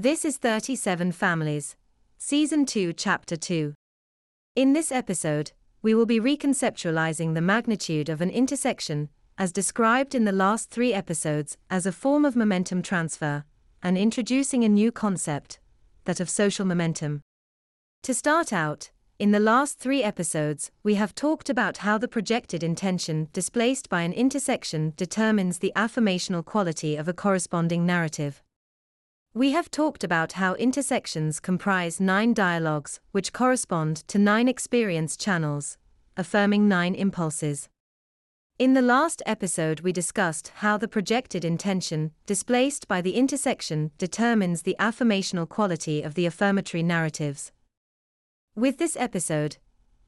This is 37 Families, Season 2, Chapter 2. In this episode, we will be reconceptualizing the magnitude of an intersection, as described in the last three episodes, as a form of momentum transfer, and introducing a new concept that of social momentum. To start out, in the last three episodes, we have talked about how the projected intention displaced by an intersection determines the affirmational quality of a corresponding narrative. We have talked about how intersections comprise nine dialogues, which correspond to nine experience channels, affirming nine impulses. In the last episode, we discussed how the projected intention, displaced by the intersection, determines the affirmational quality of the affirmatory narratives. With this episode,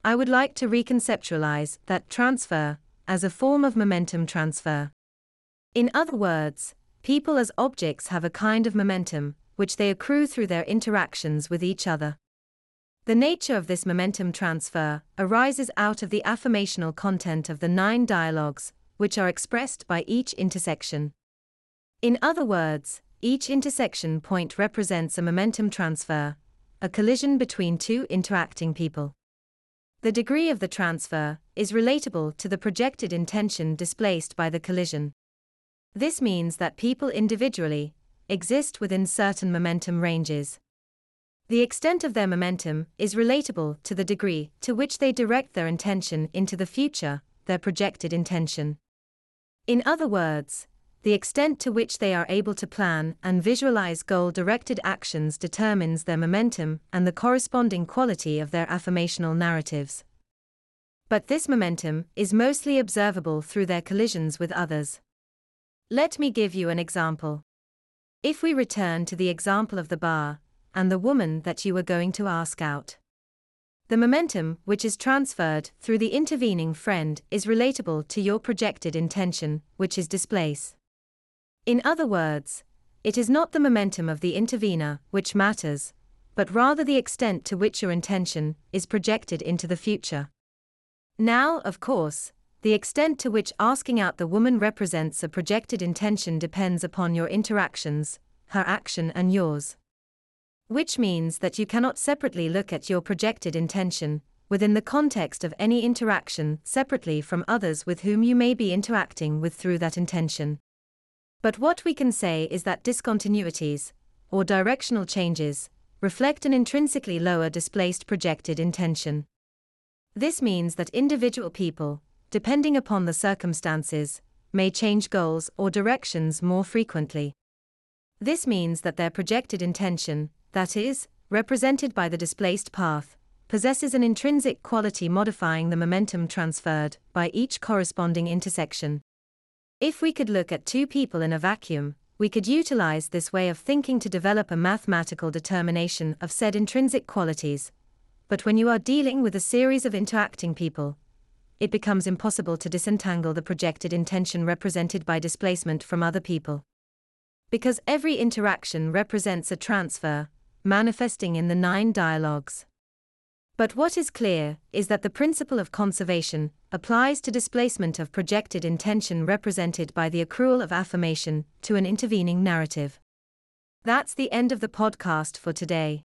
I would like to reconceptualize that transfer as a form of momentum transfer. In other words, people as objects have a kind of momentum, which they accrue through their interactions with each other. The nature of this momentum transfer arises out of the affirmational content of the nine dialogues, which are expressed by each intersection. In other words, each intersection point represents a momentum transfer, a collision between two interacting people. The degree of the transfer is relatable to the projected intention displaced by the collision. This means that people individually exist within certain momentum ranges. The extent of their momentum is relatable to the degree to which they direct their intention into the future, their projected intention. In other words, the extent to which they are able to plan and visualize goal directed actions determines their momentum and the corresponding quality of their affirmational narratives. But this momentum is mostly observable through their collisions with others. Let me give you an example. If we return to the example of the bar, and the woman that you were going to ask out. The momentum, which is transferred through the intervening friend, is relatable to your projected intention, which is displace. In other words, it is not the momentum of the intervener which matters, but rather the extent to which your intention is projected into the future. Now, of course, the extent to which asking out the woman represents a projected intention depends upon your interactions, her action and yours. Which means that you cannot separately look at your projected intention, within the context of any interaction, separately from others with whom you may be interacting with through that intention. But what we can say is that discontinuities, or directional changes, reflect an intrinsically lower displaced projected intention. This means that individual people, depending upon the circumstances, may change goals or directions more frequently. This means that their projected intention, that is, represented by the displaced path, possesses an intrinsic quality modifying the momentum transferred by each corresponding intersection. If we could look at two people in a vacuum, we could utilize this way of thinking to develop a mathematical determination of said intrinsic qualities. But when you are dealing with a series of interacting people, it becomes impossible to disentangle the projected intention represented by displacement from other people. Because every interaction represents a transfer, manifesting in the nine dialogues. But what is clear is that the principle of conservation applies to displacement of projected intention represented by the accrual of affirmation to an intervening narrative. That's the end of the podcast for today.